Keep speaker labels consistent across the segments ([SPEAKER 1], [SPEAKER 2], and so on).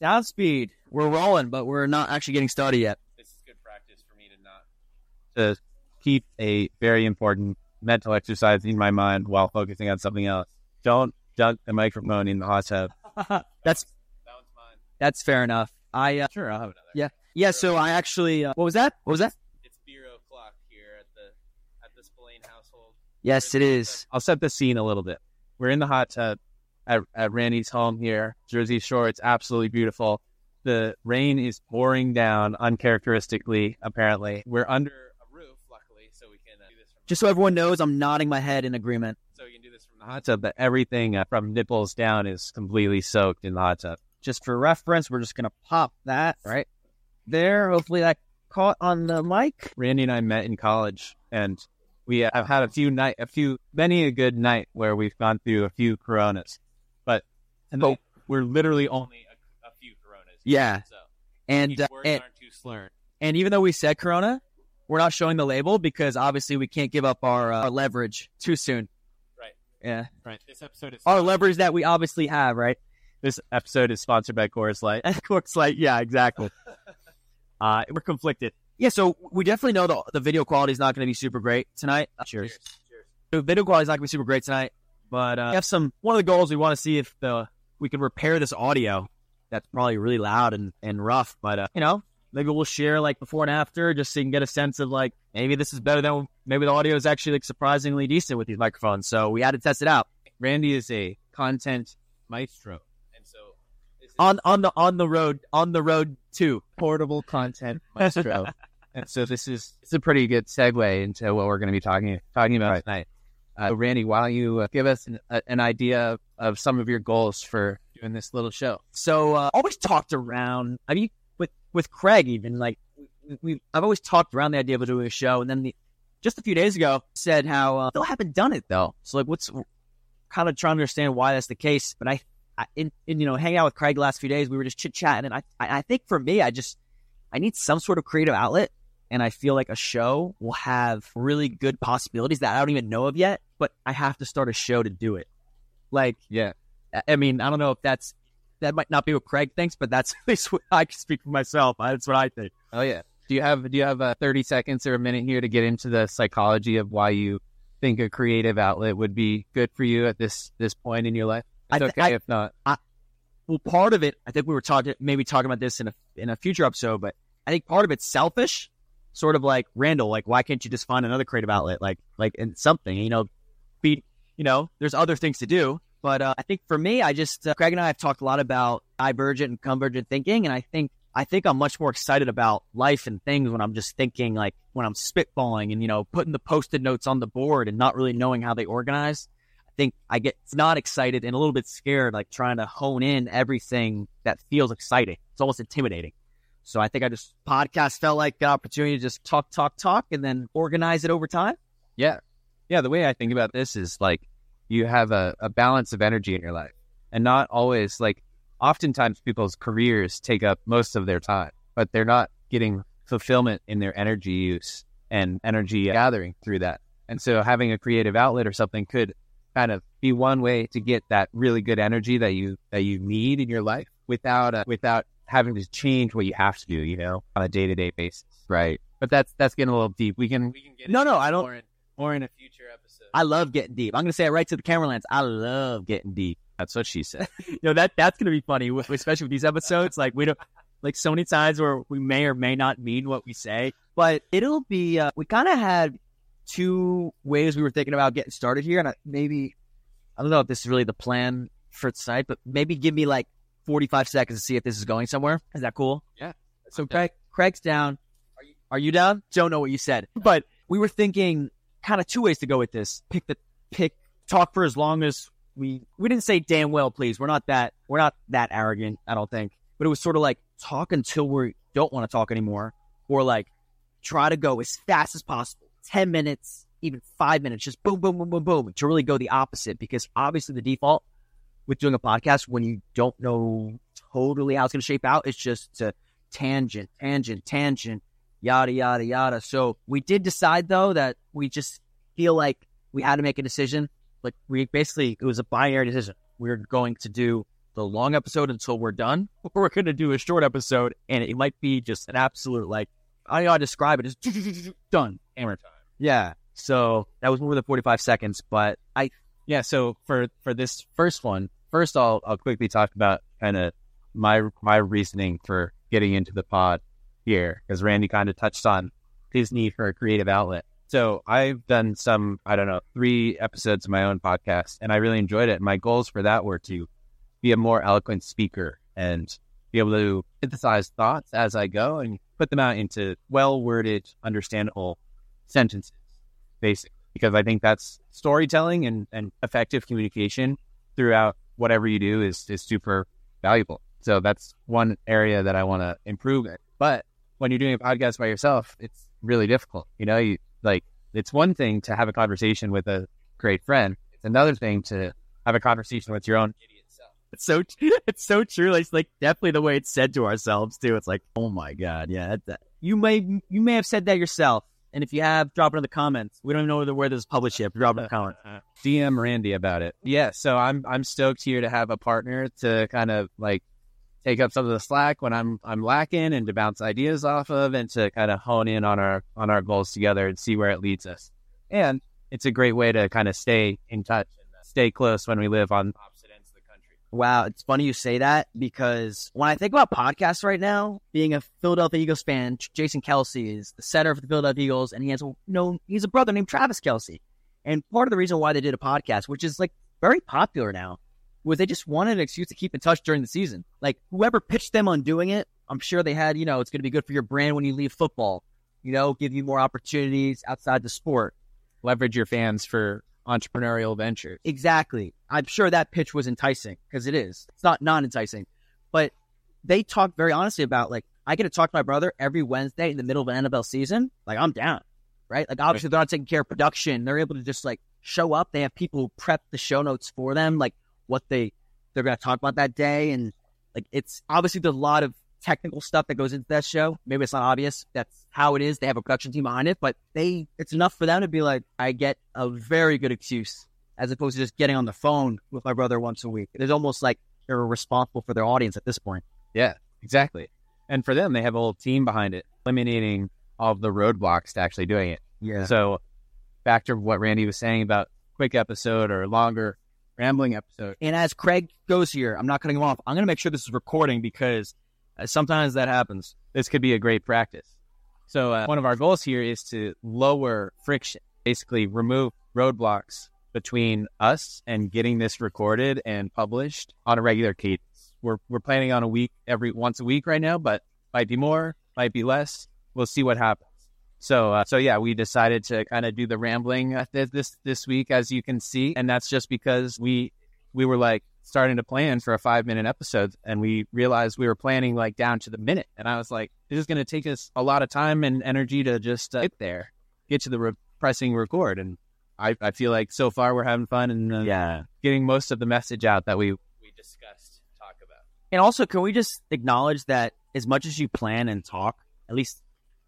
[SPEAKER 1] Down speed. We're rolling, but we're not actually getting started yet.
[SPEAKER 2] This is good practice for me to not to keep a very important mental exercise in my mind while focusing on something else. Don't dunk the microphone in the hot tub.
[SPEAKER 1] That's
[SPEAKER 2] That one's mine.
[SPEAKER 1] that's fair enough. I uh,
[SPEAKER 2] Sure, I'll have another.
[SPEAKER 1] Yeah. yeah. So I actually. Uh, what was that? What was that?
[SPEAKER 2] It's beer o'clock here at the at the Spillane household.
[SPEAKER 1] Yes, it is.
[SPEAKER 2] I'll set the scene a little bit. We're in the hot tub at, at Randy's home here, Jersey Shore. It's absolutely beautiful. The rain is pouring down uncharacteristically, apparently. We're under a roof, luckily, so we can uh, do this from
[SPEAKER 1] Just so everyone knows, I'm nodding my head in agreement.
[SPEAKER 2] so you can do this from the hot tub, but everything uh, from nipples down is completely soaked in the hot tub.
[SPEAKER 1] Just for reference, we're just gonna pop that right there. Hopefully that caught on the mic.
[SPEAKER 2] Randy and I met in college, and we have had a few night, a few, many a good night where we've gone through a few Coronas, but tonight, we're literally only a, a few Coronas.
[SPEAKER 1] Yeah.
[SPEAKER 2] So
[SPEAKER 1] And
[SPEAKER 2] these
[SPEAKER 1] uh,
[SPEAKER 2] words
[SPEAKER 1] and,
[SPEAKER 2] aren't too slurred.
[SPEAKER 1] and even though we said Corona, we're not showing the label because obviously we can't give up our, uh, our leverage too soon.
[SPEAKER 2] Right.
[SPEAKER 1] Yeah.
[SPEAKER 2] Right. This episode is
[SPEAKER 1] Our leverage that we obviously have, right?
[SPEAKER 2] This episode is sponsored by Coors Light.
[SPEAKER 1] Looks Light. yeah, exactly. uh, we're conflicted. Yeah, so we definitely know the the video quality is not going to be super great tonight. Cheers.
[SPEAKER 2] Cheers.
[SPEAKER 1] The video quality is not going to be super great tonight, but uh, we have some. One of the goals we want to see if the we could repair this audio. That's probably really loud and, and rough, but uh, you know, maybe we'll share like before and after, just so you can get a sense of like maybe this is better than maybe the audio is actually like surprisingly decent with these microphones. So we had to test it out
[SPEAKER 2] Randy is a content maestro, and so this is
[SPEAKER 1] on on the on the road on the road too.
[SPEAKER 2] portable content maestro. and so this is it's a pretty good segue into what we're going to be talking talking about tonight. Uh, Randy, why don't you uh, give us an, an idea of, of some of your goals for doing this little show?
[SPEAKER 1] So uh, always talked around. I mean, with with Craig even like we, we I've always talked around the idea of doing a show, and then the, just a few days ago said how uh, still haven't done it though. So like, what's kind of trying to understand why that's the case. But I, I in, in you know hanging out with Craig the last few days, we were just chit chatting, and I, I I think for me, I just I need some sort of creative outlet. And I feel like a show will have really good possibilities that I don't even know of yet, but I have to start a show to do it. Like,
[SPEAKER 2] Yeah,
[SPEAKER 1] I- I mean, I don't know if that's that might not be what Craig thinks, but that's at least what I can speak for myself. That's what I think.
[SPEAKER 2] Oh yeah. Do you have do you have uh, thirty seconds or a minute here to get into the psychology of why you think a creative outlet would be good for you at this this point in your life?
[SPEAKER 1] I
[SPEAKER 2] It's
[SPEAKER 1] th-
[SPEAKER 2] okay
[SPEAKER 1] I-
[SPEAKER 2] if not.
[SPEAKER 1] Well, part of it, I think we were talking, maybe talking about this in a in a future episode, but I think part of it's selfish, sort of like Randall, like why can't you just find another creative outlet, like like in something, you know, be, you know, there's other things to do. But uh, I think for me, I just uh, Craig and I have talked a lot about divergent and convergent thinking, and I think I think I'm much more excited about life and things when I'm just thinking like when I'm spitballing and you know putting the post-it notes on the board and not really knowing how they organize. I think I get not excited and a little bit scared, like trying to hone in everything that feels exciting. It's almost intimidating. So I think I just podcast felt like the opportunity to just talk, talk, talk, and then organize it over time.
[SPEAKER 2] Yeah. Yeah. The way I think about this is like you have a, a balance of energy in your life and not always like oftentimes people's careers take up most of their time, but they're not getting fulfillment in their energy use and energy gathering through that. And so having a creative outlet or something could kind of be one way to get that really good energy that you that you need in your life without uh, without having to change what you have to do, you know, on a day to day basis. Right. But that's that's getting a little deep. We can we can get
[SPEAKER 1] No, no, I don't-
[SPEAKER 2] more in, more in a future episode.
[SPEAKER 1] I love getting deep. I'm going to say it right to the camera lens. I love getting deep.
[SPEAKER 2] that's what she said.
[SPEAKER 1] You know, that that's going to be funny, especially with these episodes. Like, we don't, like, so many times where we may or may not mean what we say, but it'll be, uh, we kind of had two ways we were thinking about getting started here. And I, maybe, I don't know if this is really the plan for tonight, but maybe give me like 45 seconds to see if this is going somewhere. Is that cool?
[SPEAKER 2] Yeah.
[SPEAKER 1] So Craig, Craig's down. Are you, are you down? Don't know what you said, but we were thinking kind of two ways to go with this. Pick the, pick, talk for as long as we, we didn't say damn well, please. We're not that, we're not that arrogant, I don't think. But it was sort of like talk until we don't want to talk anymore or like try to go as fast as possible 10 minutes even five minutes just boom boom boom boom boom to really go the opposite because obviously the default with doing a podcast when you don't know totally how it's going to shape out it's just to tangent tangent tangent yada yada yada so we did decide though that we just feel like we had to make a decision like we basically it was a binary decision we are going to do the long episode until we're done, or we're going to do a short episode, and it might be just an absolute like I don't know how to describe it. Just done.
[SPEAKER 2] Hammer time.
[SPEAKER 1] Yeah. So that was more than 45 seconds, but I
[SPEAKER 2] Yeah. So for for this first one, first I'll I'll quickly talk about kind of my my reasoning for getting into the pod here because Randy kind of touched on his need for a creative outlet. So I've done some I don't know three episodes of my own podcast, and I really enjoyed it. My goals for that were to be a more eloquent speaker and be able to synthesize thoughts as I go and put them out into well worded, understandable sentences, basically. Because I think that's storytelling and, and effective communication throughout whatever you do is, is super valuable. So that's one area that I want to improve. But when you're doing a podcast by yourself, it's really difficult. You know, you like it's one thing to have a conversation with a great friend. It's another thing to have a conversation with your own idiot self.
[SPEAKER 1] it's so it's so true. It's like definitely the way it's said to ourselves too. It's like, oh my god, yeah. That, that- you may you may have said that yourself, and if you have, drop it in the comments. We don't even know where this is published yet. Drop it in the comments.
[SPEAKER 2] DM Randy about it. Yeah, so I'm I'm stoked here to have a partner to kind of like take up some of the slack when I'm I'm lacking and to bounce ideas off of and to kind of hone in on our on our goals together and see where it leads us. And it's a great way to kind of stay in touch stay close when we live on opposite ends of the country.
[SPEAKER 1] Wow, it's funny you say that because when I think about podcasts right now, being a Philadelphia Eagles fan, Jason Kelce is the center for the Philadelphia Eagles, and he has a you know he's a brother named Travis Kelce. And part of the reason why they did a podcast, which is like very popular now, was they just wanted an excuse to keep in touch during the season. Like whoever pitched them on doing it, I'm sure they had, you know, it's going to be good for your brand when you leave football. You know, give you more opportunities outside the sport.
[SPEAKER 2] Leverage your fans for entrepreneurial ventures.
[SPEAKER 1] Exactly. I'm sure that pitch was enticing because it is. It's not non enticing, but they talk very honestly about like I get to talk to my brother every Wednesday in the middle of an NFL season. Like I'm down, right? Like obviously they're not taking care of production. They're able to just like show up. They have people who prep the show notes for them, like what they they're going to talk about that day, and like it's obviously there's a lot of technical stuff that goes into that show. Maybe it's not obvious. That's how it is. They have a production team behind it, but they it's enough for them to be like, I get a very good excuse as opposed to just getting on the phone with my brother once a week. It's almost like they're responsible for their audience at this point.
[SPEAKER 2] Yeah, exactly. And for them, they have a whole team behind it, eliminating all of the roadblocks to actually doing it.
[SPEAKER 1] Yeah.
[SPEAKER 2] So back to what Randy was saying about quick episode or longer rambling episode.
[SPEAKER 1] And as Craig goes here, I'm not cutting him off. I'm going to make sure this is recording because sometimes that happens.
[SPEAKER 2] This could be a great practice. So uh, one of our goals here is to lower friction, basically remove roadblocks between us and getting this recorded and published on a regular cadence. We're we're planning on a week every once a week right now, but might be more, might be less. We'll see what happens. So uh, so yeah, we decided to kind of do the rambling uh, this this week, as you can see, and that's just because we we were like starting to plan for a five minute episode, and we realized we were planning like down to the minute, and I was like, this is going to take us a lot of time and energy to just uh, get there, get to the re- pressing record, and I I feel like so far we're having fun and uh,
[SPEAKER 1] Yeah.
[SPEAKER 2] getting most of the message out that we we discussed talk about.
[SPEAKER 1] And also, can we just acknowledge that as much as you plan and talk, at least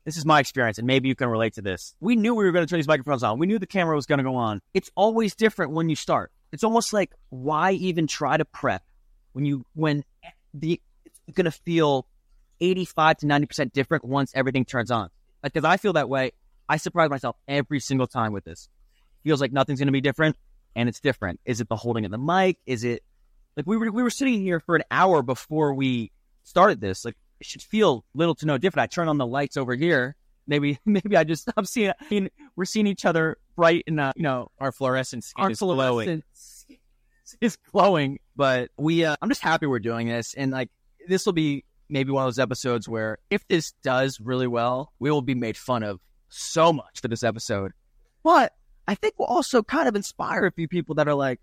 [SPEAKER 1] this is my experience, and maybe you can relate to this. We knew we were going to turn these microphones on. We knew the camera was going to go on. It's always different when you start. It's almost like why even try to prep when you when the it's going to feel eighty five to ninety percent different once everything turns on. Like because I feel that way. I surprise myself every single time with this. Feels like nothing's going to be different, and it's different. Is it the holding of the mic? Is it like we were we were sitting here for an hour before we started this. Like it should feel little to no different. I turn on the lights over here. Maybe maybe I just I'm seeing I mean, we're seeing each other bright and uh, you know
[SPEAKER 2] Our fluorescent skin
[SPEAKER 1] our
[SPEAKER 2] is glowing.
[SPEAKER 1] fluorescence is glowing. But we uh, I'm just happy we're doing this and like this will be maybe one of those episodes where if this does really well, we will be made fun of so much for this episode. But I think we'll also kind of inspire a few people that are like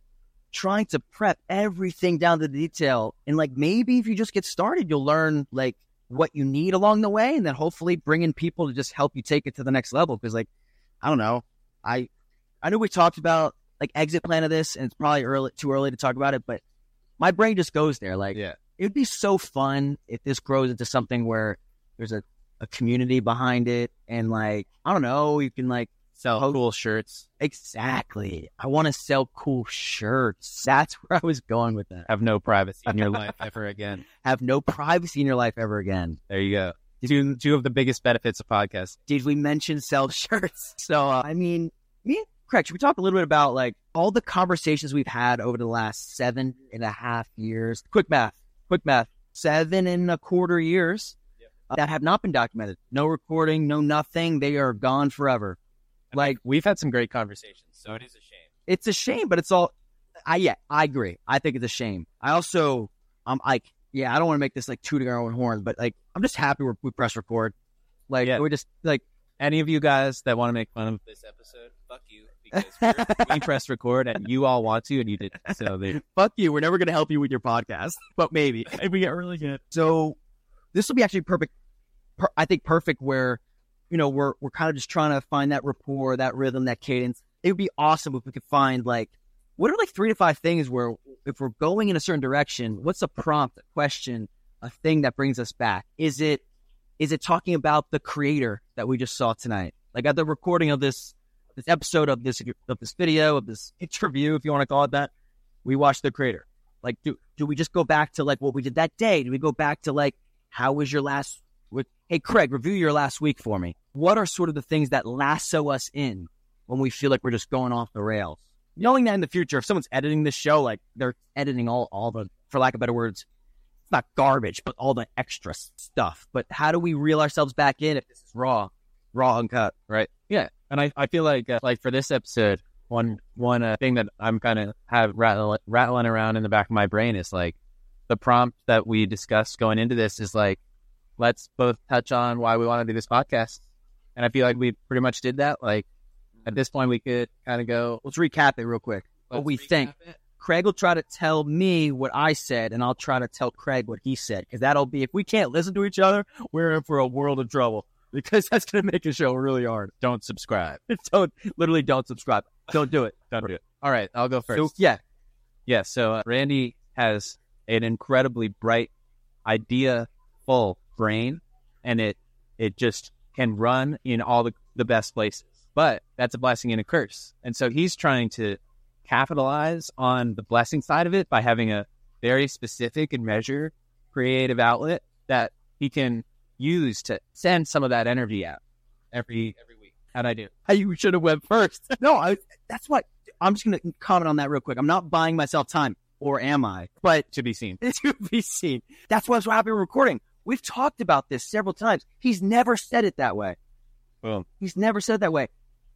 [SPEAKER 1] trying to prep everything down to the detail. And like maybe if you just get started, you'll learn like what you need along the way and then hopefully bring in people to just help you take it to the next level. Cause like, I don't know. I I know we talked about like exit plan of this and it's probably early too early to talk about it, but my brain just goes there. Like
[SPEAKER 2] Yeah.
[SPEAKER 1] it would be so fun if this grows into something where there's a, a community behind it and like I don't know, you can like
[SPEAKER 2] Sell
[SPEAKER 1] Oh.
[SPEAKER 2] cool shirts.
[SPEAKER 1] Exactly. I want to sell cool shirts. That's where I was going with that.
[SPEAKER 2] Have no privacy in your life ever again.
[SPEAKER 1] Have no privacy in your life ever again.
[SPEAKER 2] There you go. Two two of the biggest benefits of podcasting.
[SPEAKER 1] Did we mention sell shirts? So, uh, I mean, me and Craig, should we talk a little bit about like all the conversations we've had over the last seven and a half years? Quick math, quick math. Seven and a quarter years uh, that have not been documented. No recording, no nothing. They are gone forever. Like,
[SPEAKER 2] We've had some great conversations, so it is a shame.
[SPEAKER 1] it's a shame, but it's all. I yeah, I agree. I think it's a shame. I also, I'm like, yeah, I don't want to make this like tooting our own horn, but like, I'm just happy we're, we press record. Like,
[SPEAKER 2] Yeah.
[SPEAKER 1] we're just like,
[SPEAKER 2] Any of you guys that want to make fun of this episode, fuck you. Because we're, press record and you all want to and you didn't. So there,
[SPEAKER 1] fuck you. We're never gonna help you with your podcast, but maybe if we get really good. So this will be actually perfect. Per, I think perfect where, you know, we're we're kind of just trying to find that rapport, that rhythm, that cadence. It would be awesome if we could find like what are like three to five things where if we're going in a certain direction, what's a prompt, a question, a thing that brings us back? Is it is it talking about the creator that we just saw tonight? Like at the recording of this this episode of this of this video of this interview, if you want to call it that, we watch the creator. Like, do do we just go back to like what we did that day? Do we go back to like how was your last? Hey, Craig, review your last week for me. What are sort of the things that lasso us in when we feel like we're just going off the rails? Knowing that in the future, if someone's editing this show, like they're editing all all the, for lack of better words, it's not garbage, but all the extra stuff. But how do we reel ourselves back in if this is raw, raw uncut?
[SPEAKER 2] right? Yeah, and I, I feel like uh, like for this episode, one one uh, thing that I'm kind of have rattling rattling around in the back of my brain is like the prompt that we discussed going into this is like let's both touch on why we want to do this podcast, and I feel like we pretty much did that. Like at this point, we could kind of go.
[SPEAKER 1] Let's recap it real quick. What we think.
[SPEAKER 2] it.
[SPEAKER 1] Craig will try to tell me what I said, and I'll try to tell Craig what he said. Because that'll be if we can't listen to each other, we're in for a world of trouble. Because that's going to make the show really hard.
[SPEAKER 2] Don't subscribe.
[SPEAKER 1] don't literally don't subscribe. Don't do it.
[SPEAKER 2] Don't do it. All right, I'll go first.
[SPEAKER 1] So, yeah,
[SPEAKER 2] Yeah, so uh, Randy has an incredibly bright, idea-full brain, and it it just can run in all the, the best places. But that's a blessing and a curse. And so he's trying to capitalize on the blessing side of it by having a very specific and measure creative outlet that he can use to send some of that energy out every every week. How'd I do?
[SPEAKER 1] you should have went first. no, I, that's what I'm just going to comment on that real quick. I'm not buying myself time, or am I? But
[SPEAKER 2] To be seen.
[SPEAKER 1] to be seen. That's why I'm so happy we're recording. We've talked about this several times. He's never said it that way.
[SPEAKER 2] Boom.
[SPEAKER 1] He's never said it that way.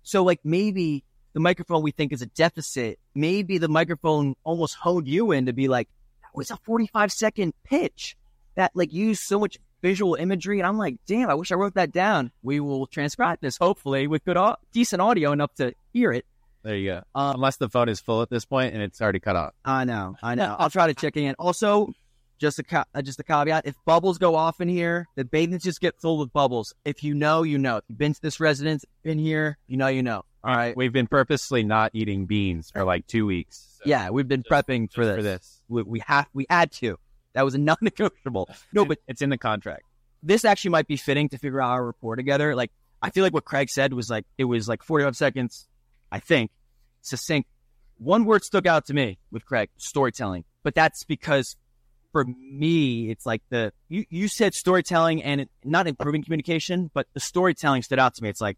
[SPEAKER 1] So like maybe the microphone we think is a deficit. Maybe the microphone almost honed you in to be like, that was a 45 second pitch that like used so much visual imagery. And I'm like, damn, I wish I wrote that down. We will transcribe this hopefully with good, au- decent audio enough to hear it.
[SPEAKER 2] There you go.
[SPEAKER 1] Um,
[SPEAKER 2] Unless the phone is full at this point and it's already cut off.
[SPEAKER 1] I know, I know. I'll try to check in. Also, just a uh, just a caveat: if bubbles go off in here, the basements just get filled with bubbles. If you know, you know. If you've been to this residence, been here, you know, you know. All right.
[SPEAKER 2] We've been purposely not eating beans for like two weeks. So
[SPEAKER 1] yeah, we've been
[SPEAKER 2] just-
[SPEAKER 1] prepping for this.
[SPEAKER 2] for this.
[SPEAKER 1] We, we have we had to. That was a non-negotiable. No, but
[SPEAKER 2] it's in the contract.
[SPEAKER 1] this actually might be fitting to figure out our rapport together. Like, I feel like what Craig said was like it was like 45 seconds. I think succinct. One word stuck out to me with Craig: storytelling. But that's because for me, it's like the you you said storytelling and it, not improving communication, but the storytelling stood out to me. It's like,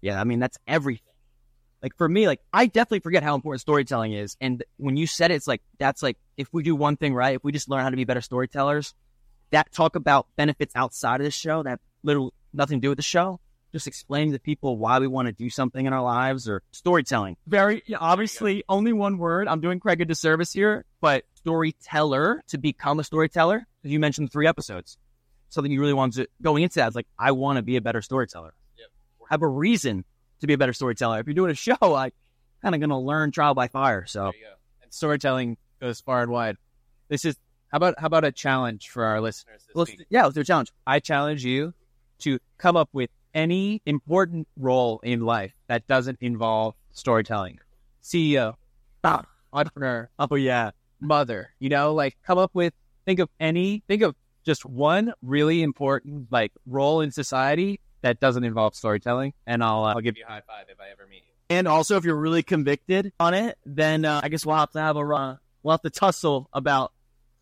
[SPEAKER 1] yeah, I mean that's everything. Like for me, like I definitely forget how important storytelling is. And when you said it, it's like that's like if we do one thing right, if we just learn how to be better storytellers, that talk about benefits outside of the show that literally nothing to do with the show. Just explaining to people why we want to do something in our lives or storytelling. Very obviously only one word. I'm doing Craig a disservice here, but storyteller to become a storyteller. You mentioned three episodes. Something you really want to going into that is like, I want to be a better storyteller.
[SPEAKER 2] Yep.
[SPEAKER 1] Have a reason to be a better storyteller. If you're doing a show, I kind of going to learn trial by fire. So
[SPEAKER 2] There you go. And storytelling goes far and wide. This is how about how about a challenge for our listeners
[SPEAKER 1] let's, yeah, let's do a challenge.
[SPEAKER 2] I challenge you to come up with any important role in life that doesn't involve storytelling. CEO,
[SPEAKER 1] Ah.
[SPEAKER 2] entrepreneur,
[SPEAKER 1] Oh yeah.
[SPEAKER 2] mother, you know, like come up with think of any think of just one really important like role in society that doesn't involve storytelling, and I'll uh, I'll give you a high five if I ever meet you.
[SPEAKER 1] And also, if you're really convicted on it, then uh, I guess we'll have to have a uh, we'll have to tussle about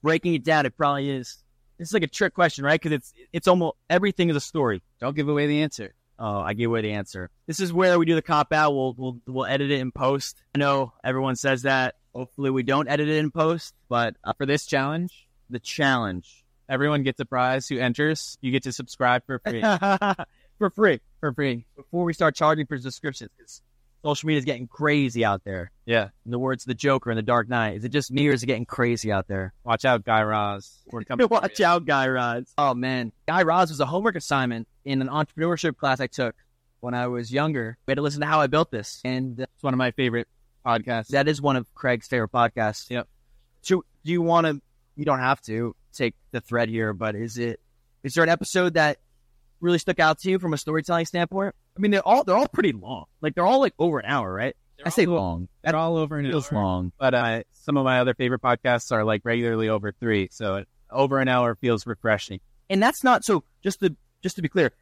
[SPEAKER 1] breaking it down. It probably is. It's like a trick question, right? Because it's it's almost everything is a story.
[SPEAKER 2] Don't give away the answer.
[SPEAKER 1] Oh, I gave away the answer. This is where we do the cop out. We'll we'll we'll edit it in post. I know everyone says that. Hopefully, we don't edit it in post. But uh,
[SPEAKER 2] For this challenge,
[SPEAKER 1] the challenge
[SPEAKER 2] everyone gets a prize who enters. You get to subscribe for free.
[SPEAKER 1] for free
[SPEAKER 2] for free.
[SPEAKER 1] before we start charging for subscriptions. 'cause social media is getting crazy out there.
[SPEAKER 2] Yeah.
[SPEAKER 1] In the words of the Joker in The Dark Knight, is it just me or is it getting crazy out there?
[SPEAKER 2] Watch out, Guy Raz. We're coming.
[SPEAKER 1] Watch out, Guy Raz. Oh man, Guy Raz was a homework assignment in an entrepreneurship class I took when I was younger. We had to listen to How I Built This, and uh,
[SPEAKER 2] It's one of my favorite podcasts.
[SPEAKER 1] that is one of Craig's favorite podcasts.
[SPEAKER 2] Yep.
[SPEAKER 1] So, do you want to? You don't have to take the thread here, but is it? Is there an episode that really stuck out to you from a storytelling standpoint? I mean, they're all they're all pretty long. Like they're all like over an hour, right?
[SPEAKER 2] They're
[SPEAKER 1] I say
[SPEAKER 2] all-
[SPEAKER 1] long.
[SPEAKER 2] They're all over an
[SPEAKER 1] feels
[SPEAKER 2] hour.
[SPEAKER 1] long.
[SPEAKER 2] But uh, some of my other favorite podcasts are like regularly over three. So over an hour feels refreshing.
[SPEAKER 1] and that's not so. Just to just to be clear,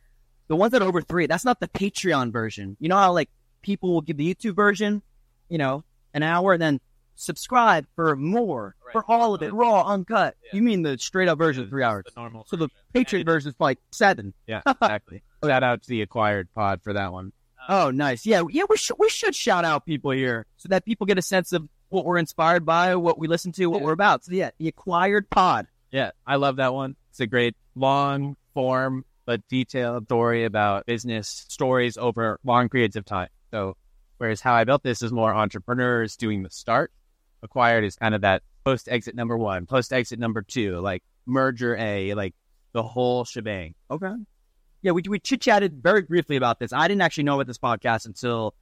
[SPEAKER 1] the ones that are over three, that's not the Patreon version. You know how like people will give the YouTube version, you know, an hour, and then subscribe for more
[SPEAKER 2] Right.
[SPEAKER 1] for all of it, raw, uncut.
[SPEAKER 2] Yeah.
[SPEAKER 1] You mean the straight up version, three hours?
[SPEAKER 2] The normal.
[SPEAKER 1] So the
[SPEAKER 2] version.
[SPEAKER 1] Patreon version is like seven.
[SPEAKER 2] Yeah, exactly. Shout out to the acquired pod for that one.
[SPEAKER 1] Oh, nice. Yeah, yeah. We should we should shout out people here so that people get a sense of what we're inspired by, what we listen to, what
[SPEAKER 2] Yeah.
[SPEAKER 1] we're about. So yeah, the acquired pod.
[SPEAKER 2] Yeah, I love that one. It's a great long form but detailed story about business stories over long periods of time. So, whereas how I built this is more entrepreneurs doing the start. Acquired is kind of that post exit number one, post exit number two, like merger A, like the whole shebang.
[SPEAKER 1] Okay. Yeah, we we chit chatted very briefly about this. I didn't actually know about this podcast until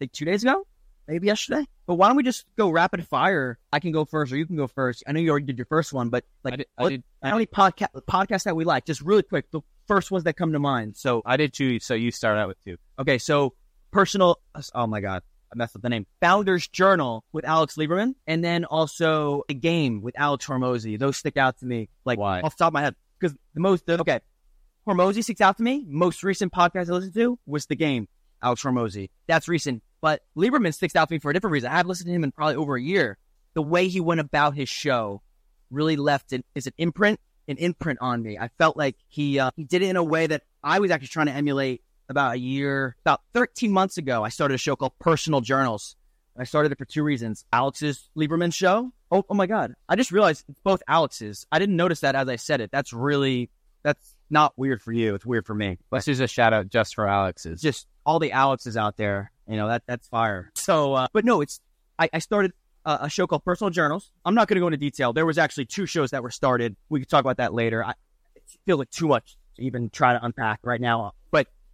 [SPEAKER 1] like two days ago, maybe yesterday. But why don't we just go rapid fire? I can go first, or you can go first. I know you already did your first one, but like,
[SPEAKER 2] I did, I did,
[SPEAKER 1] how many podcast podcasts that we like? Just really quick, the first ones that come to mind. So
[SPEAKER 2] I did two. So you start out with two.
[SPEAKER 1] okay, so personal. Oh my god, I messed up the name. Founders Journal with Alex Lieberman, and then also a game with Alex Hormozi. Those stick out to me. Like
[SPEAKER 2] Why?
[SPEAKER 1] off the top of my head, because the most the, okay, Hormozi sticks out to me. Most recent podcast I listened to was the game Alex Hormozi. That's recent, but Lieberman sticks out to me for a different reason. I haven't listened to him in probably over a year. The way he went about his show really left an is an imprint an imprint on me. I felt like he uh, he did it in a way that I was actually trying to emulate about a year, about 13 months ago. I started a show called Personal Journals. I started it for two reasons. Alex's Lieberman show. Oh, oh my God. I just realized it's both Alex's. I didn't notice that as I said it. That's really, that's not weird for you. It's weird for me.
[SPEAKER 2] Let's is a shout out just for Alex's.
[SPEAKER 1] just all the Alexes out there. You know, that that's fire. So, uh, but no, it's, I, I started a, a show called Personal Journals. I'm not going to go into detail. There was actually two shows that were started. We could talk about that later. I it feels like too much to even try to unpack right now.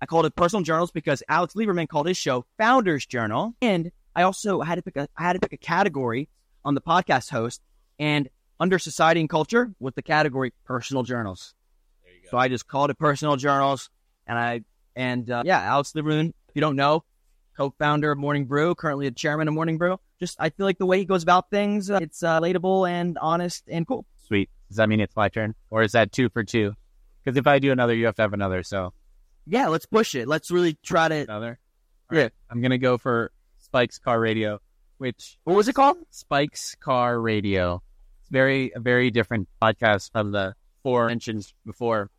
[SPEAKER 1] But I called it Personal Journals because Alex Lieberman called his show Founders Journal. And I also had to pick a, I had to pick a category on the podcast host and under society and culture with the category personal journals.
[SPEAKER 2] There you
[SPEAKER 1] So I just called it personal journals, and I and uh, yeah, Alex Lieberman. If you don't know, co-founder of Morning Brew, currently the chairman of Morning Brew. Just I feel like the way he goes about things, uh, it's uh, relatable and honest and cool.
[SPEAKER 2] Sweet. Does that mean it's my turn? Or is that two for two? Because if I do another, you have to have another. So
[SPEAKER 1] Yeah, let's push it. Let's really try to.
[SPEAKER 2] another.
[SPEAKER 1] Yeah.
[SPEAKER 2] Alright, I'm gonna go for Spike's Car Radio, which
[SPEAKER 1] What was it called?
[SPEAKER 2] Spike's Car Radio. It's very a very different podcast from the four mentioned before,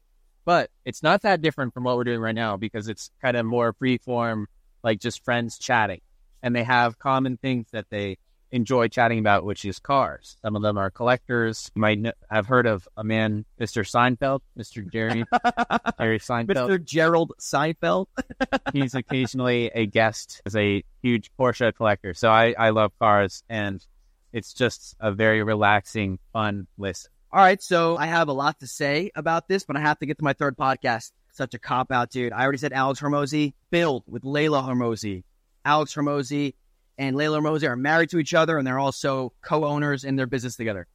[SPEAKER 2] but it's not that different from what we're doing right now because it's kind of more free form, like just friends chatting, and they have common things that they enjoy chatting about, which is cars. Some of them are collectors. You might have heard of a man, Mr. Seinfeld, Mr. Jerry Jerry Seinfeld.
[SPEAKER 1] Mr. Gerald Seinfeld.
[SPEAKER 2] He's occasionally a guest as a huge Porsche collector. So I, I love cars and it's just a very relaxing, fun listen.
[SPEAKER 1] All right, so I have a lot to say about this, but I have to get to my third podcast. Such a cop out, dude. I already said Alex Hormozi. Build with Leila Hormozi. Alex Hormozi and Leila Hormozi are married to each other, and they're also co-owners in their business together.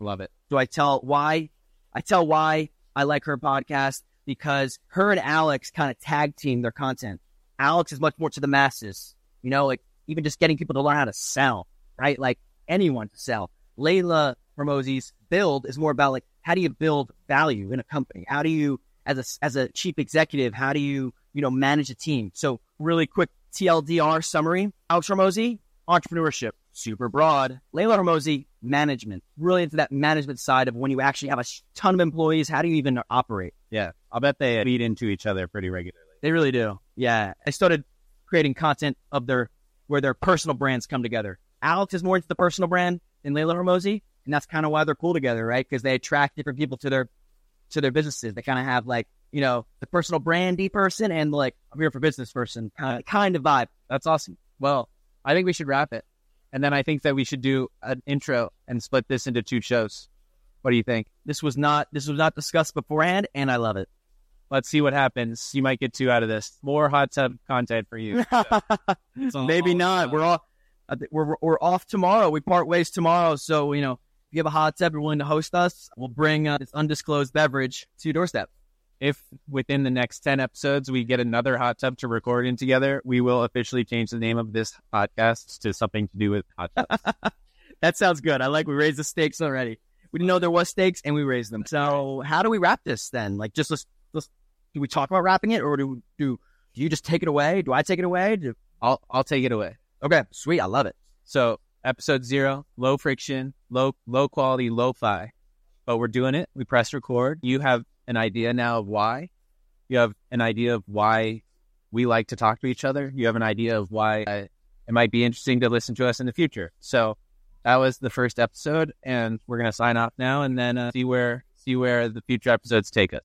[SPEAKER 2] Love it.
[SPEAKER 1] So I tell why I tell why I like her podcast because her and Alex kind of tag team their content. Alex is much more to the masses, you know, like even just getting people to learn how to sell, right? Like anyone to sell. Leila Hormozi's build is more about like how do you build value in a company? How do you as a as a chief executive, how do you you know, manage a team. So really quick TLDR summary. Alex Hormozi, entrepreneurship, super broad. Leila Hormozi, management, really into that management side of when you actually have a ton of employees, how do you even operate?
[SPEAKER 2] Yeah. I'll bet they feed into each other pretty regularly.
[SPEAKER 1] They really do. Yeah. I started creating content of their, where their personal brands come together. Alex is more into the personal brand than Leila Hormozi. And that's kind of why they're cool together, right? Because they attract different people to their, to their businesses. They kind of have like, you know, the personal brandy person and like, I'm here for business person kind of, kind of vibe.
[SPEAKER 2] That's awesome. Well, I think we should wrap it. And then I think that we should do an intro and split this into two shows. What do you think?
[SPEAKER 1] This was not, this was not discussed beforehand and I love it.
[SPEAKER 2] Let's see what happens. You might get two out of this. More hot tub content for you.
[SPEAKER 1] So, Maybe not. We're all, we're, we're off tomorrow. We part ways tomorrow. So, you know, if you have a hot tub, you're willing to host us, we'll bring uh, this undisclosed beverage to your doorstep
[SPEAKER 2] if within the next 10 episodes we get another hot tub to record in together, we will officially change the name of this podcast to something to do with hot tubs.
[SPEAKER 1] that sounds good. I like we raised the stakes already. We didn't know there was stakes and we raised them. So how do we wrap this then? Like just let's, let's do we talk about wrapping it or do do do you just take it away? Do I take it away? Do,
[SPEAKER 2] I'll I'll take it away.
[SPEAKER 1] Okay, sweet. I love it.
[SPEAKER 2] So episode zero, low friction, low low quality, low fi. But we're doing it. We press record. You have an idea now of why. You have an idea of why we like to talk to each other. You have an idea of why I, it might be interesting to listen to us in the future. So that was the first episode, and we're gonna sign off now, and then uh, see where see where the future episodes take us.